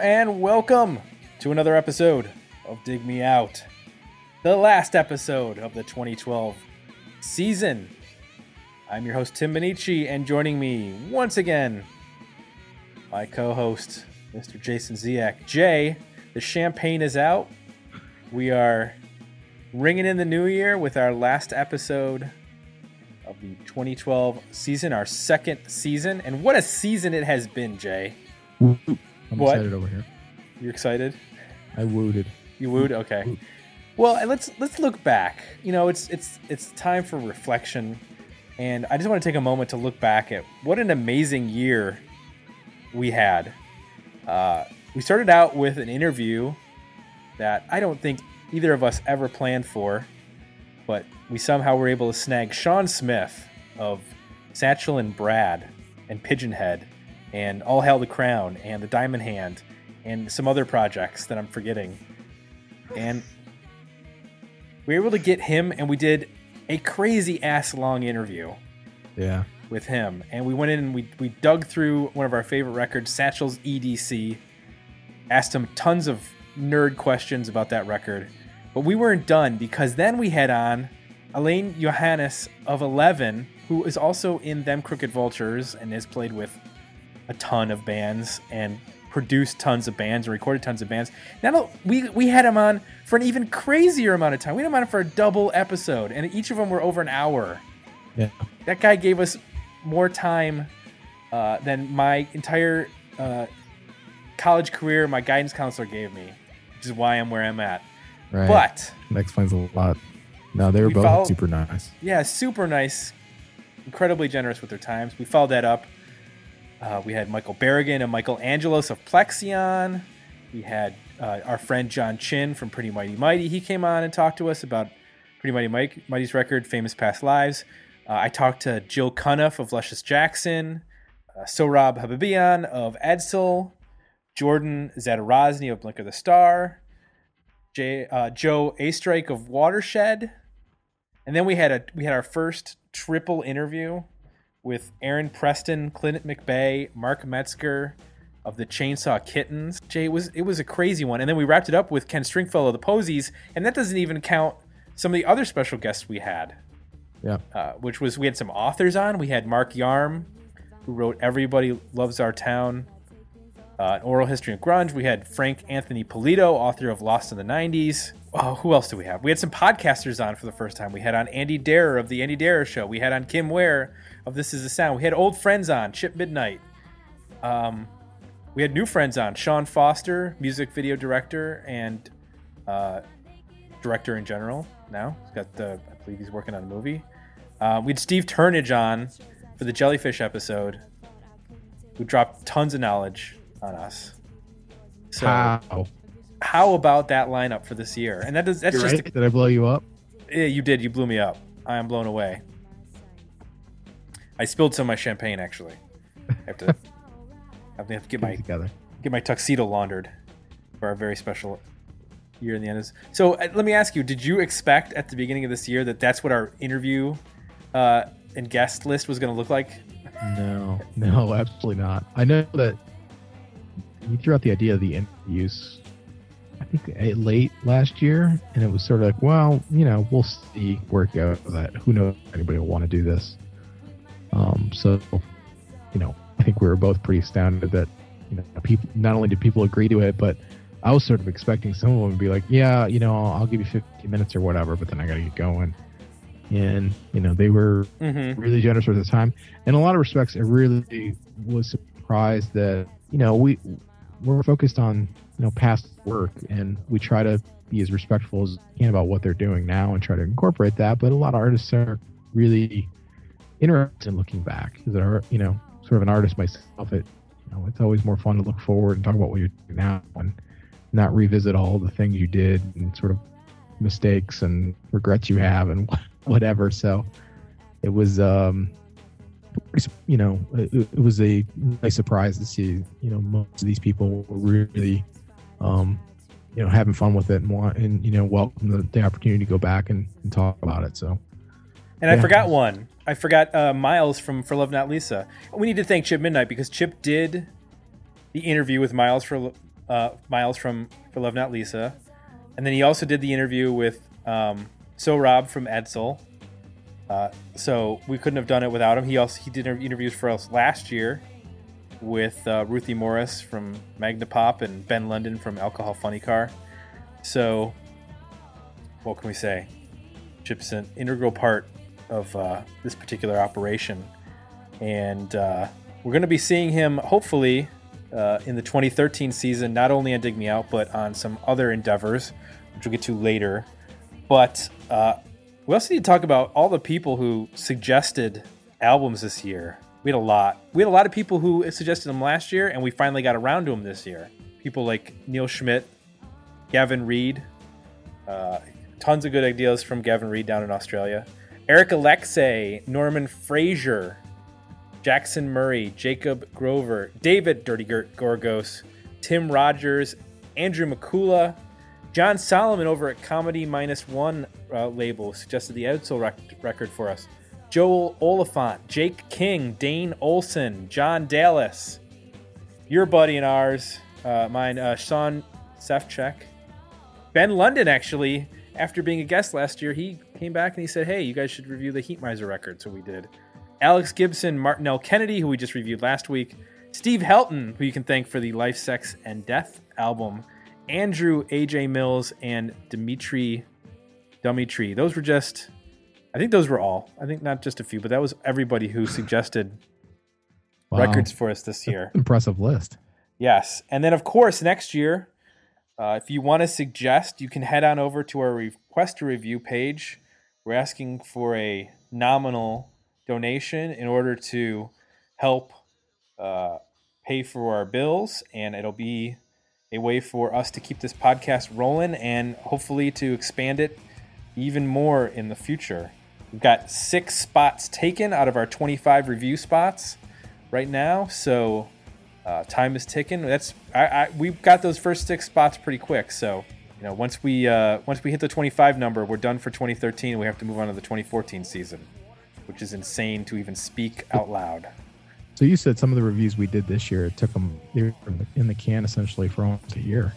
And welcome to another episode of Dig Me Out, the last episode of the 2012 season. I'm your host, Tim Benici, and joining me once again, my co host, Mr. Jason Ziak. Jay, the champagne is out. We are ringing in the new year with our last episode of the 2012 season, our second season. And what a season it has been, Jay. I'm What? excited over here. You're excited? I wooed. You wooed? Okay. Well, and let's let's look back. You know, it's it's it's time for reflection, and I just want to take a moment to look back at what an amazing year we had. Uh, we started out with an interview that I don't think either of us ever planned for, but we somehow were able to snag Sean Smith of Satchel and Brad and Pigeonhead and All Hail the Crown and the Diamond Hand and some other projects that I'm forgetting. And we were able to get him, and we did a crazy ass long interview Yeah. with him. And we went in and we, we dug through one of our favorite records, Satchel's EDC, asked him tons of nerd questions about that record. But we weren't done because then we had on Alain Johannes of Eleven, who is also in Them Crooked Vultures and has played with a ton of bands and produced tons of bands and recorded tons of bands. Now we we had him on for an even crazier amount of time. We had him on for a double episode, and each of them were over an hour. Yeah. That guy gave us more time uh, than my entire uh, college career, my guidance counselor gave me, which is why I'm where I'm at. Right. But that explains a lot. No, they were We both follow- super nice. yeah, super nice, incredibly generous with their times. We followed that up. Uh, we had Michael Barragan and Michael Angelos of Plexion. We had uh, our friend John Chin from Pretty Mighty Mighty. He came on and talked to us about Pretty Mighty Mike, Mighty's record, Famous Past Lives. Uh, I talked to Jill Cuniff of Luscious Jackson, uh, Sohrab Habibian of Edsel, Jordan Zadorozny of Blinker the Star, Jay, uh, Joe Oestreich of Watershed, and then we had a we had our first triple interview with Aaron Preston, Clint McBay, Mark Metzger of the Chainsaw Kittens. Jay, it was it was a crazy one, and then we wrapped it up with Ken Stringfellow of the Posies, and that doesn't even count some of the other special guests we had, Yeah. uh, which was we had some authors on. We had Mark Yarm, who wrote "Everybody Loves Our Town." Uh, an oral history of grunge. We had Frank Anthony Polito, author of Lost in the '90s. Oh, who else do we have? We had some podcasters on for the first time. We had on Andy Darer of the Andy Darer Show. We had on Kim Ware of This Is the Sound. We had old friends on Chip Midnight. Um, we had new friends on Sean Foster, music video director and uh, director in general. Now he's got the, I believe he's working on a movie. Uh, we had Steve Turnage on for the Jellyfish episode, who dropped tons of knowledge on us. So Wow. how about that lineup for this year? And that does that's You're just right. Did I blow you up? yeah, you did. You blew me up. I am blown away. I spilled some of my champagne. Actually, I have to. I have to get Get my together. get my tuxedo laundered for our very special year in the end. Is so. uh, Let me ask you: Did you expect at the beginning of this year that that's what our interview uh, and guest list was going to look like? No, no, absolutely not. I know that you threw out the idea of the interviews. I think eh, late last year, and it was sort of like, well, you know, we'll see where it goes. That who knows anybody will want to do this. Um, so, you know, I think we were both pretty astounded that you know people not only did people agree to it, but I was sort of expecting some of them to be like, yeah, you know, I'll give you 15 minutes or whatever, but then I got to get going. And you know, they were Mm-hmm. really generous with the time. In a lot of respects, I really was surprised that you know we we're focused on you know past work and we try to be as respectful as we can about what they're doing now and try to incorporate that. But a lot of artists are really interested in looking back. As art, you know, sort of an artist myself, it you know it's always more fun to look forward and talk about what you're doing now and not revisit all the things you did and sort of mistakes and regrets you have and whatever. So it was um you know it, it was a nice surprise to see you know most of these people were really um you know having fun with it and want and you know welcome the, the opportunity to go back and, and talk about it so And I forgot one. I forgot uh, Miles from For Love Not Lisa. We need to thank Chip Midnight because Chip did the interview with Miles for uh, Miles from For Love Not Lisa, and then he also did the interview with um, Sohrab from Edsel. Uh, so we couldn't have done it without him. He also he did interviews for us last year with uh, Ruthie Morris from Magnapop and Ben London from Alcohol Funnycar. So what can we say? Chip's an integral part of uh, this particular operation, and uh, we're going to be seeing him hopefully uh, in the 2013 season, not only on Dig Me Out, but on some other endeavors, which we'll get to later. But uh, we also need to talk about all the people who suggested albums this year. We had a lot. We had a lot of people who suggested them last year, and we finally got around to them this year. People like Neil Schmidt, Gavin Reed, uh, tons of good ideas from Gavin Reed down in Australia. Eric Alexei, Norman Fraser, Jackson Murray, Jacob Grover, David Dirty Gorgos, Tim Rogers, Andrew McCula, John Solomon over at Comedy Minus One uh, label suggested the Edsel rec- record for us. Joel Oliphant, Jake King, Dane Olson, John Dallas, your buddy and ours, uh, mine, uh, Sean Sefchek, Ben London actually. After being a guest last year, he came back and he said, "Hey, you guys should review the Heatmiser record." So we did. Alex Gibson, Martinelle Kennedy, who we just reviewed last week, Steve Helton, who you can thank for the Life, Sex, and Death album, Andrew AJ Mills, and Dimitri Dumitri. Those were just, I think those were all. I think not just a few, but that was everybody who suggested wow. records for us this year. Impressive list. Yes. And then, of course, next year, uh, if you want to suggest, you can head on over to our request a review page. We're asking for a nominal donation in order to help uh, pay for our bills, and it'll be a way for us to keep this podcast rolling and hopefully to expand it even more in the future. We've got six spots taken out of our 25 review spots right now, so uh, time is ticking. That's I, I, we got those first six spots pretty quick, so you know once we uh, once we hit the 25 number, we're done for 2013. We have to move on to the 2014 season which is insane to even speak out loud. So you said some of the reviews we did this year, it took them in the can essentially for almost a year.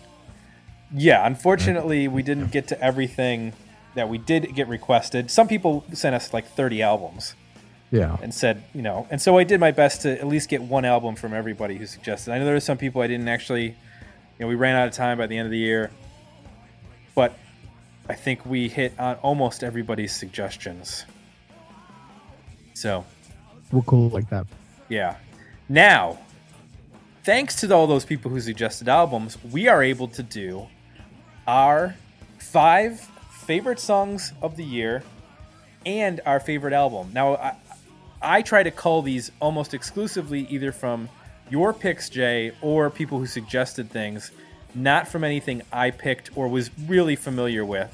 Yeah, unfortunately, we didn't get to everything that we did get requested. Some people sent us like 30 albums. Yeah. And said, you know, and so I did my best to at least get one album from everybody who suggested. I know there were some people I didn't actually, you know, we ran out of time by the end of the year. But I think we hit on almost everybody's suggestions. So we're cool like that. Yeah. Now, thanks to all those people who suggested albums, we are able to do our five favorite songs of the year and our favorite album. Now, I, I try to cull these almost exclusively either from your picks, Jay, or people who suggested things, not from anything I picked or was really familiar with.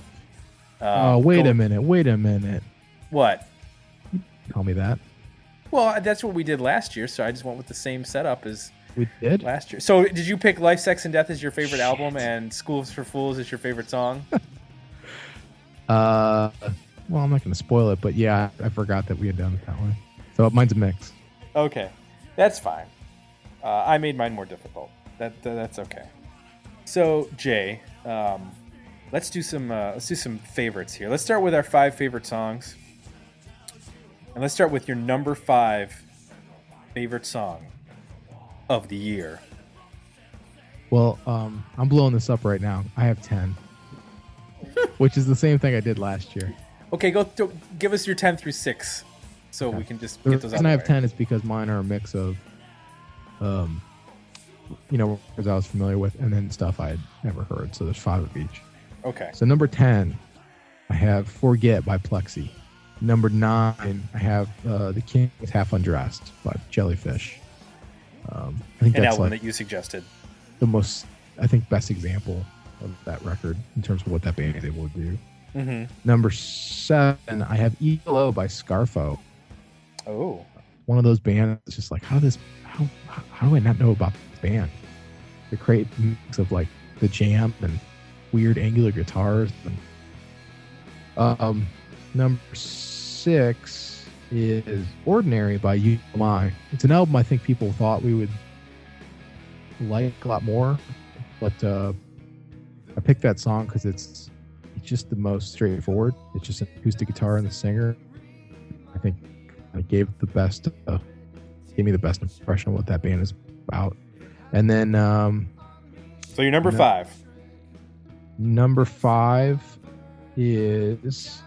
Um, oh, wait a minute. Wait a minute. What? Tell me that. Well, that's what we did last year, so I just went with the same setup as we did last year. So, did you pick "Life, Sex, and Death" as your favorite Shit. album, and "Schools for Fools" as your favorite song? uh, well, I'm not going to spoil it, but yeah, I forgot that we had done it that way. So mine's a mix. Okay, that's fine. Uh, I made mine more difficult. That, that that's okay. So, Jay, um, let's do some uh, let's do some favorites here. Let's start with our five favorite songs. And let's start with your number five favorite song of the year. Well, um, I'm blowing this up right now. I have 10, which is the same thing I did last year. Okay, go th- give us your 10 through 6 so okay. we can just the get those reason I have 10 is because mine are a mix of, um, you know, because I was familiar with, and then stuff I had never heard. So there's five of each. Okay. So number 10, I have Forget by Plexi. Number nine, I have uh, The King is Half Undressed by Jellyfish. Um, I think An that's album like that you suggested. The most, I think, best example of that record in terms of what that band is able to do. Mm-hmm. Number seven, I have ELO by Scarfo. Oh, one of those bands. It's just like how this, how how do I not know about this band? The great mix of like the jam and weird angular guitars. And, um, number six is Ordinary by UMI. It's an album I think people thought we would like a lot more, but uh, I picked that song because it's it's just the most straightforward. It's just an acoustic guitar and the singer. I think I gave the best, uh, gave me the best impression of what that band is about. And then um, So you're number No. five. number five is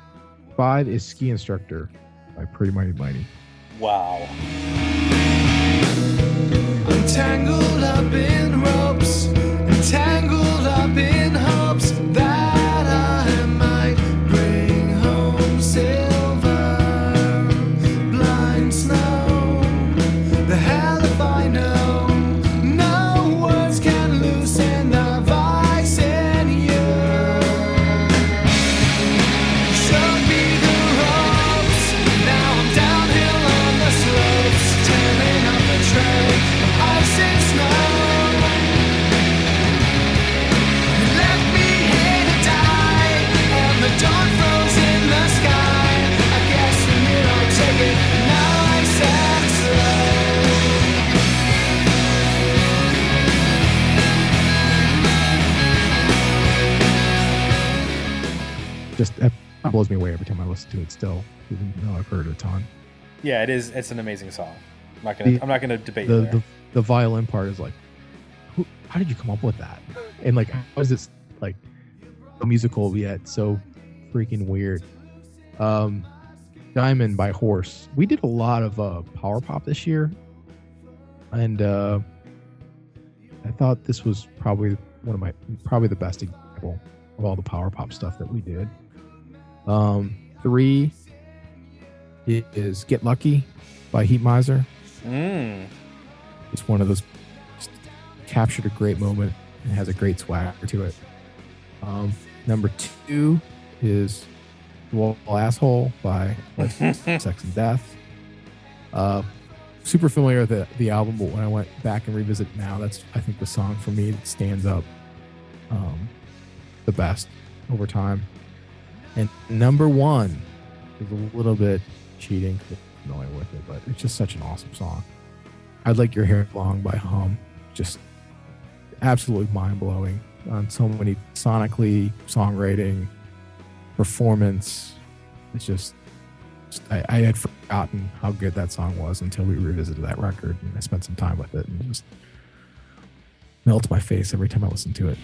five is Ski Instructor by Pretty Mighty Mighty. Wow. Blows me away every time I listen to it. Still, even though I've heard it a ton. Yeah, it is. It's an amazing song. I'm not gonna. The- I'm not gonna debate the, the the violin part is like who, how did you come up with that and like how is this like so musical yet so freaking weird um diamond by horse we did a lot of uh power pop this year and uh i thought this was probably one of my probably the best example of all the power pop stuff that we did um three is get lucky by Heatmiser Mm. it's one of those captured a great moment and has a great swagger to it. Um, number two is Wall Asshole by Sex and Death. Uh, super familiar with the, the album, but when I went back and revisit now, that's I think the song for me that stands up um, the best over time. And number one is a little bit cheating 'cause I'm familiar with it, but it's just such an awesome song. I'd like your hair long by Hum. Just absolutely mind blowing on so many sonically, songwriting, performance. It's just, I, I had forgotten how good that song was until we revisited that record and I spent some time with it and just melts my face every time I listen to it.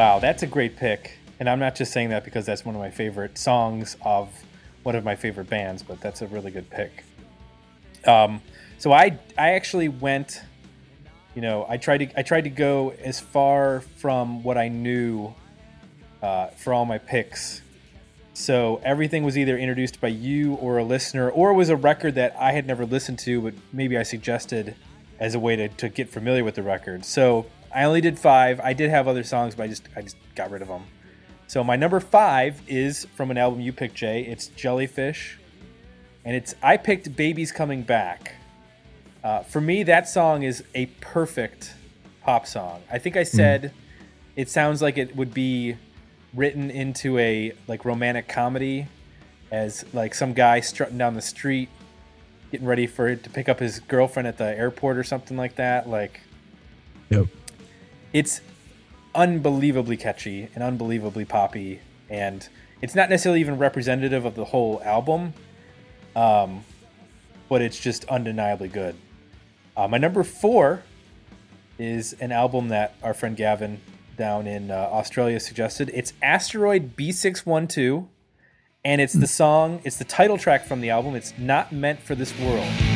Wow, that's a great pick. And I'm not just saying that because that's one of my favorite songs of one of my favorite bands, but that's a really good pick. Um, so I I actually went, you know, I tried to I tried to go as far from what I knew uh, for all my picks. So everything was either introduced by you or a listener, or was a record that I had never listened to, but maybe I suggested as a way to, to get familiar with the record. So I only did five. I did have other songs, but I just I just got rid of them. So my number five is from an album you picked, Jay. It's Jellyfish, and it's I picked "Baby's Coming Back." Uh, for me, that song is a perfect pop song. I think I said it sounds like it would be written into a like romantic comedy, as like some guy strutting down the street getting ready for to pick up his girlfriend at the airport or something like that. Like Yep. It's unbelievably catchy and unbelievably poppy, and it's not necessarily even representative of the whole album, um, but it's just undeniably good. Uh, my number four is an album that our friend Gavin down in uh, Australia suggested. It's Asteroid B612, and it's the song, it's the title track from the album. It's Not Meant for This World.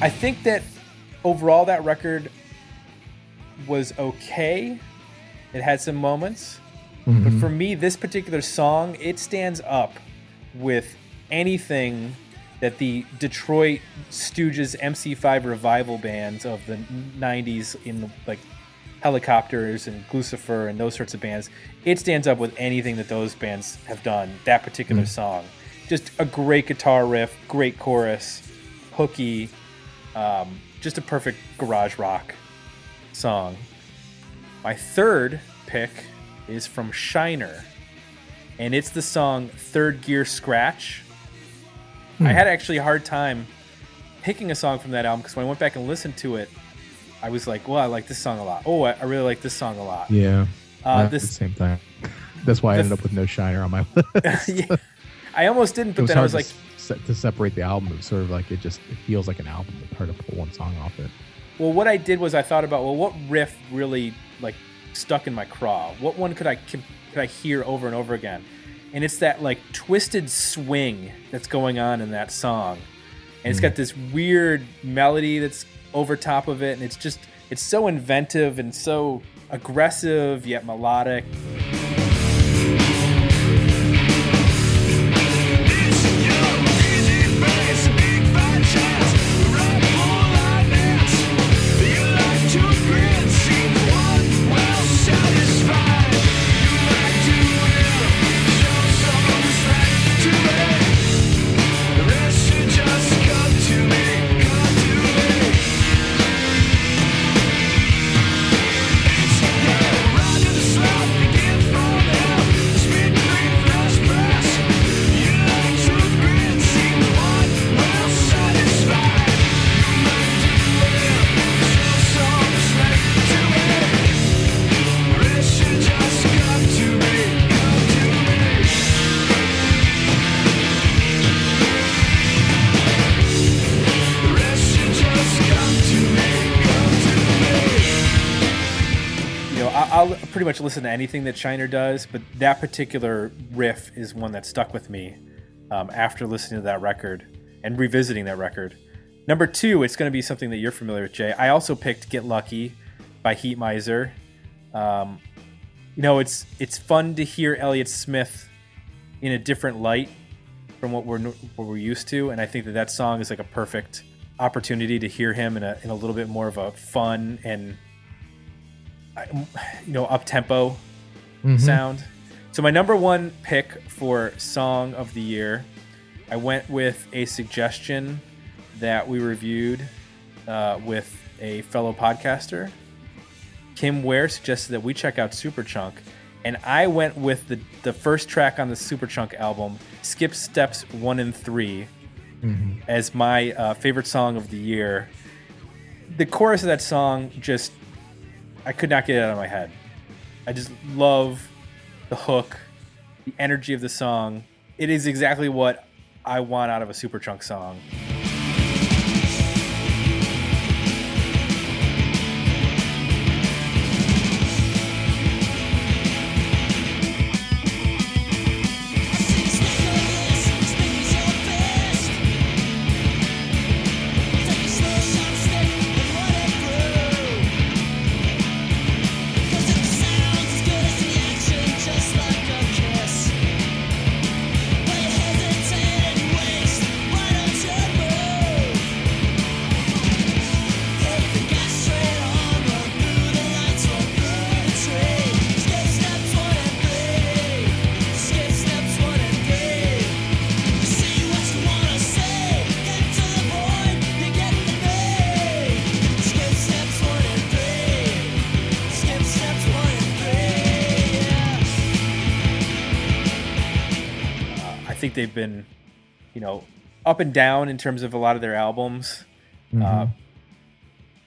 I think that overall that record was okay. It had some moments. But mm-hmm. for me, this particular song, it stands up with anything that the Detroit Stooges MC5 revival bands of the 90s in the, like helicopters and Lucifer and those sorts of bands, it stands up with anything that those bands have done. That particular mm. song, just a great guitar riff, great chorus, hooky, um, just a perfect garage rock song. My third pick is from Shiner, and it's the song Third Gear Scratch. I had actually a hard time picking a song from that album because when I went back and listened to it, I was like, well, I like this song a lot. Oh, I, I really like this song a lot. Yeah. Uh, this- at the same time. That's why I ended up with no shiner on my list. Yeah. I almost didn't, but then I was to like, se- to separate the album. It's sort of like it just it feels like an album. It's hard to pull one song off it. well, what I did was I thought about, well, what riff really like stuck in my craw? What one could I could, could I hear over and over again? And it's that like twisted swing that's going on in that song, and it's hmm. got this weird melody that's over top of it, and it's just it's so inventive and so aggressive yet melodic. Much listen to anything that Shiner does, but that particular riff is one that stuck with me um, after listening to that record and revisiting that record. Number two, it's going to be something that you're familiar with, Jay. I also picked "Get Lucky" by Heatmiser. Um, you know, it's it's fun to hear Elliott Smith in a different light from what we're what we're used to, and I think that that song is like a perfect opportunity to hear him in a in a little bit more of a fun and you know up tempo sound. So my number one pick for song of the year, I went with a suggestion that we reviewed uh, with a fellow podcaster. Kim Ware suggested that we check out Superchunk, and I went with the the first track on the Superchunk album, Skip Steps One and 3 as my uh, favorite song of the year. The chorus of that song just I could not get it out of my head. I just love the hook, the energy of the song. It is exactly what I want out of a Superchunk song. They've been, you know, up and down in terms of a lot of their albums. Mhm. Uh,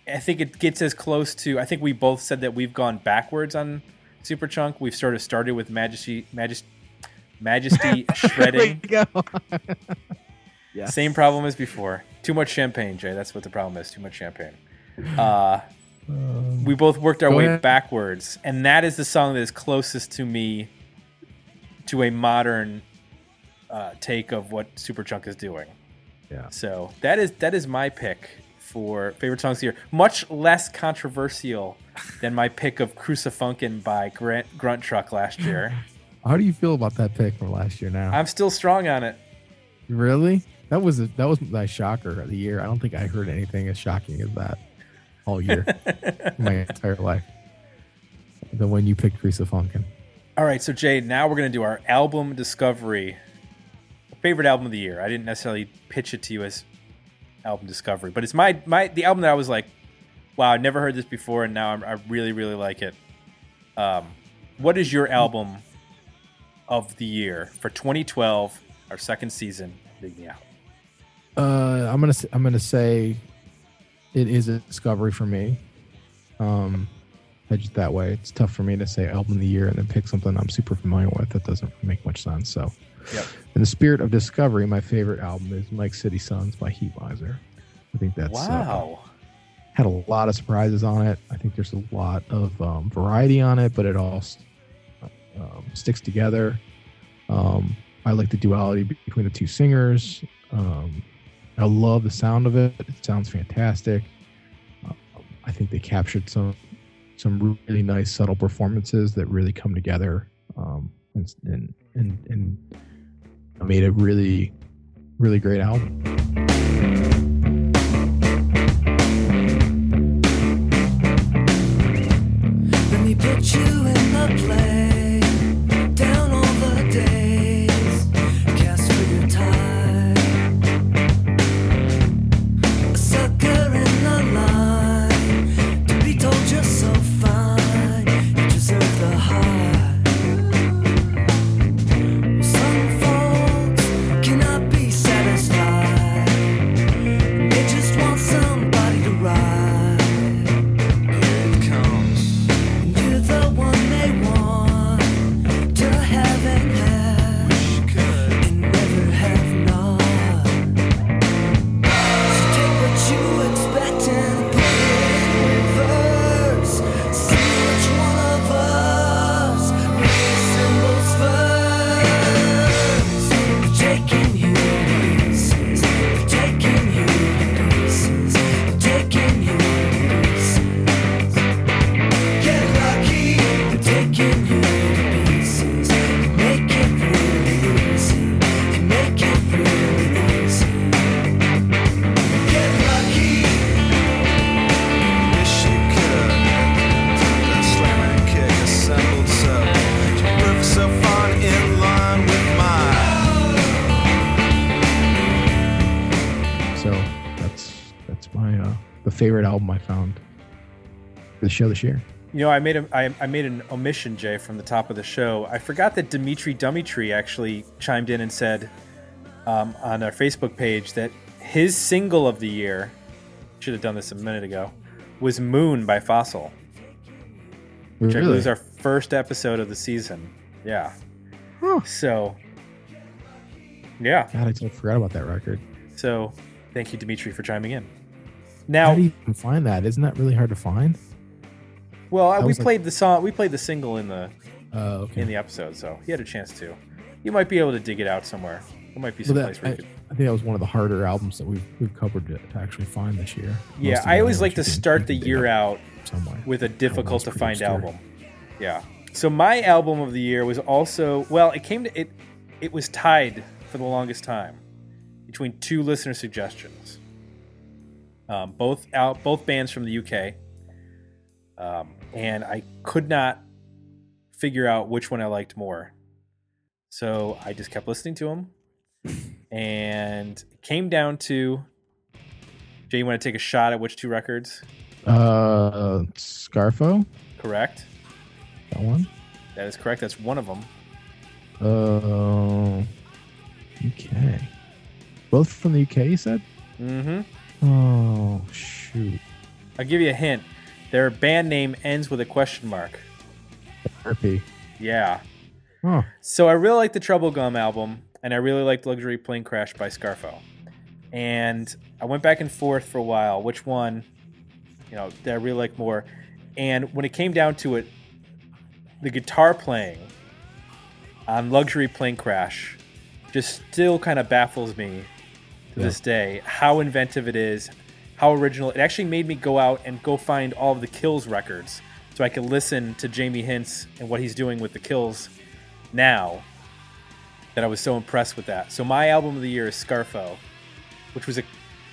I think it gets as close to. I think we both said that we've gone backwards on Superchunk. We've sort of started with Majesty, Majesty, Majesty shredding. There we go. yeah. Same problem as before. Too much champagne, Jay. That's what the problem is. Too much champagne. Uh, Um, we both worked our way ahead. backwards, and that is the song that is closest to me to a modern uh, take of what Superchunk is doing. yeah. So that is that is my pick for favorite songs of the year. Much less controversial than my pick of Crucifunkin by Grunt, Grunt Truck last year. How do you feel about that pick from last year now? I'm still strong on it. really? That was a, that was my shocker of the year. I don't think I heard anything as shocking as that all year, my entire life. The one you picked, Grease of Funkin'. All right, so Jay, now we're gonna do our album discovery. Favorite album of the year. I didn't necessarily pitch it to you as album discovery, but it's my my the album that I was like, wow, I never heard this before, and now I'm, I really really like it. Um, what is your album of the year for 2012, our second season? Dig me out. Uh, I'm gonna I'm gonna say it is a discovery for me. Um, hedge it that way. It's tough for me to say album of the year and then pick something I'm super familiar with. That doesn't make much sense. So, Yep. in the spirit of discovery, my favorite album is Mic City Sons by Heatmiser. I think that's uh, Wow. had a lot of surprises on it. I think there's a lot of um, variety on it, but it all um, sticks together. Um, I like the duality between the two singers. Um, I love the sound of it. It sounds fantastic. Um, I think they captured some some really nice subtle performances that really come together um, and, and and and made a really really great album. Favorite album I found for the show this year. You know, I made a I, I made an omission, Jay, from the top of the show. I forgot that Dimitri Dumitri actually chimed in and said um, on our Facebook page that his single of the year should have done this a minute ago was "Moon" by Fossil, which I believe is our first episode of the season. Yeah. Huh. So, yeah. God, I totally forgot about that record. So, thank you, Dimitri, for chiming in. How do you even find that? Isn't that really hard to find? well, that we was like- played the song. We played the single in the Uh, okay. in the episode, so he had a chance to. You might be able to dig it out somewhere. It might be Well, some that- place where I, you could. I think that was one of the harder albums that we've we've covered to, to actually find this year. Yeah, I always like to start the year out somewhere. with a difficult to find album. Yeah. So my album of the year was also well, it came to it. It was tied for the longest time between two listener suggestions. Um, both out, both bands from the UK, um, and I could not figure out which one I liked more. So I just kept listening to them, and it came down to. Jay, you want to take a shot at which two records? Uh, Scarfo, Correct. that one. That is correct. That's one of them. Uh, UK. Both from the UK, you said? Mm-hmm. Oh shoot. I'll give you a hint. Their band name ends with a question mark. Therapy. Yeah. Oh, So I really like the Troublegum album, and I really liked Luxury Plane Crash by Scarfo. And I went back and forth for a while, which one, you know, did I really like more. And when it came down to it, the guitar playing on Luxury Plane Crash just still kind of baffles me to Yeah. this day. How inventive it is, how original. It actually made me go out and go find all of the Kills records so I could listen to Jamie Hince and what he's doing with the Kills now that I was so impressed with that. So my album of the year is Scarfo, which was a,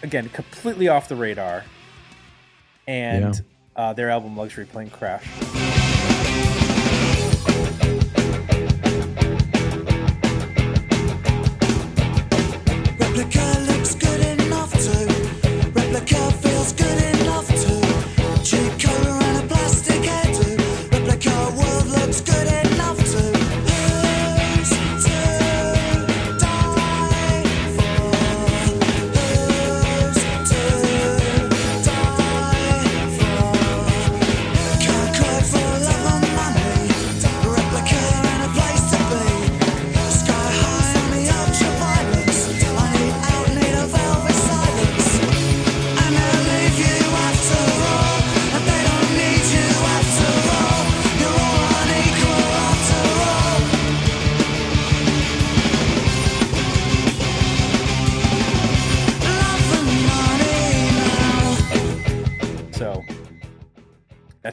again completely off the radar, and uh, their album Luxury Plane Crash.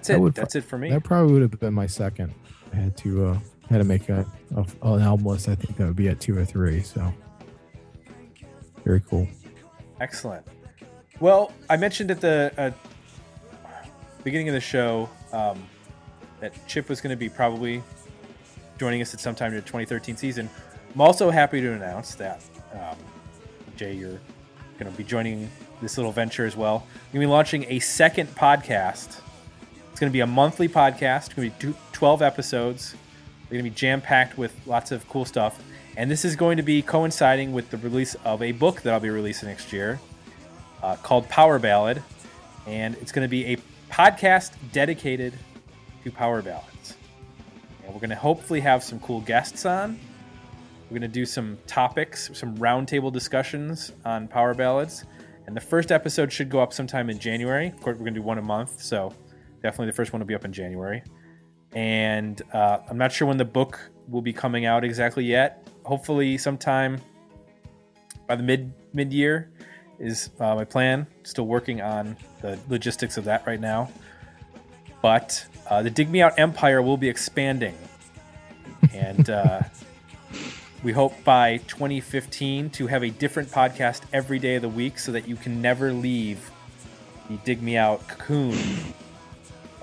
That's it. would That's it for me. that probably would have been my second. I had to uh had to make a, a an album list. I think that would be at two or three. So very cool. Excellent. Well, I mentioned at the uh, beginning of the show um, that Chip was going to be probably joining us at some time in the 2013 season. I'm also happy to announce that um, Jay, you're going to be joining this little venture as well. We're going to be launching a second podcast. It's going to be a monthly podcast. It's going to be 12 episodes. They're going to be jam packed with lots of cool stuff. And this is going to be coinciding with the release of a book that I'll be releasing next year uh, called Power Ballad. And it's going to be a podcast dedicated to power ballads. And we're going to hopefully have some cool guests on. We're going to do some topics, some roundtable discussions on power ballads. And the first episode should go up sometime in January. Of course, we're going to do one a month. So definitely the first one will be up in January. And uh, I'm not sure when the book will be coming out exactly yet. Hopefully, sometime by the mid mid year is uh, my plan. Still working on the logistics of that right now. But uh, the Dig Me Out Empire will be expanding, and uh, we hope by 2015 to have a different podcast every day of the week, so that you can never leave the Dig Me Out cocoon.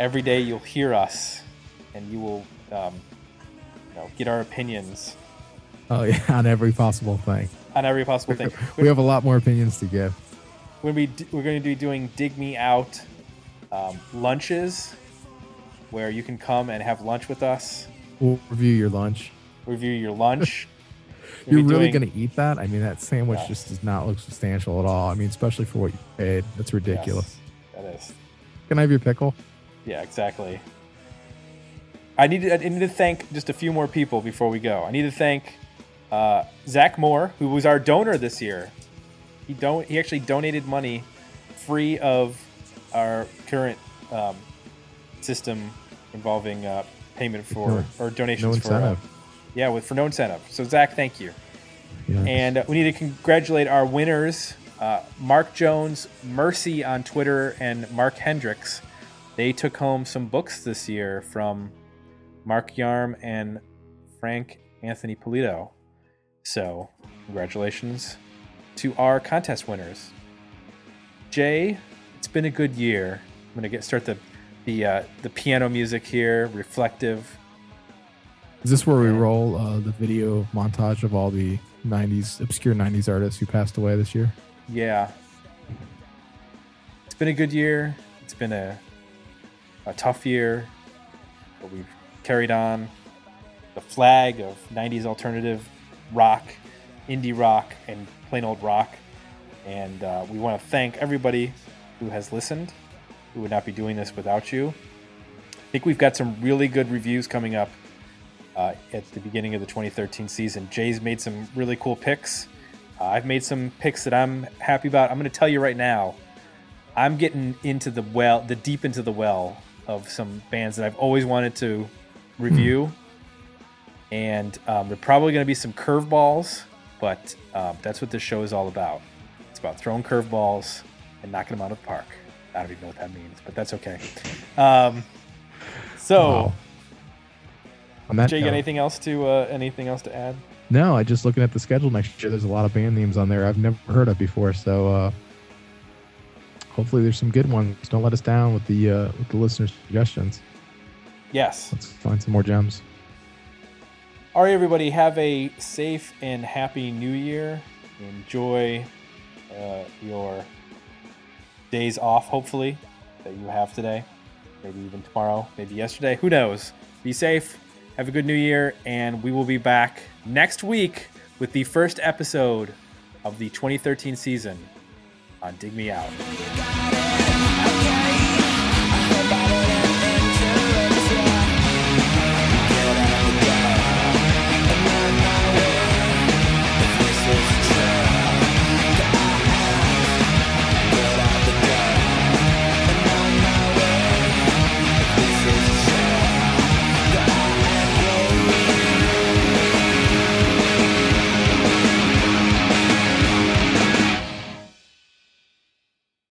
Every day you'll hear us, and you will, um, you know, get our opinions Oh yeah, on every possible thing. on every possible thing. We have a lot more opinions to give. We're going to be, we're going to be doing dig me out um, lunches where you can come and have lunch with us, We'll review your lunch. review your lunch. You're really doing- going to eat that? I mean, that sandwich Yeah. just does not look substantial at all. I mean, especially for what you paid. That's ridiculous. Yes, that is. Can I have your pickle? Yeah, exactly. I need to, I need to thank just a few more people before we go. I need to thank uh, Zach Moore, who was our donor this year. He don't he actually donated money free of our current um, system involving uh, payment for No- or No donations for uh, yeah with for no incentive. So Zach, thank you. Yeah. And uh, we need to congratulate our winners uh, Mark Jones, Mercy on Twitter, and Mark Hendricks. They took home some books this year from Mark Yarm and Frank Anthony Polito. So, congratulations to our contest winners. Jay, it's been a good year. I'm gonna get start the the uh, the piano music here, reflective. Is this where we roll uh, the video montage of all the 90s, obscure 90s artists who passed away this year? Yeah. It's been a good year. It's been a, a tough year, but we've carried on the flag of 90s alternative rock indie rock and plain old rock. And uh, we want to thank everybody who has listened. We would not be doing this without you. I think we've got some really good reviews coming up uh, at the beginning of the 2013 season. Jay's made some really cool picks. Uh, I've made some picks that I'm happy about. I'm going to tell you right now. I'm getting into the well, the deep into the well of some bands that I've always wanted to review, and um, there are probably going to be some curveballs, but um, that's what this show is all about. It's about throwing curveballs and knocking them out of the park. I don't even know what that means, but that's okay. Um, so, Wow. On that Jay, you got note- anything else to uh, anything else to add? No, I just looking at the schedule next year. There's a lot of band names on there I've never heard of before. So uh, hopefully there's some good ones. Don't let us down with the uh, with the listeners' suggestions. Yes. Let's find some more gems. All right, everybody, have a safe and happy new year. Enjoy uh, your days off, hopefully, that you have today. Maybe even tomorrow, maybe yesterday. Who knows? Be safe. Have a good new year. And we will be back next week with the first episode of the 2013 season Dig Me Out.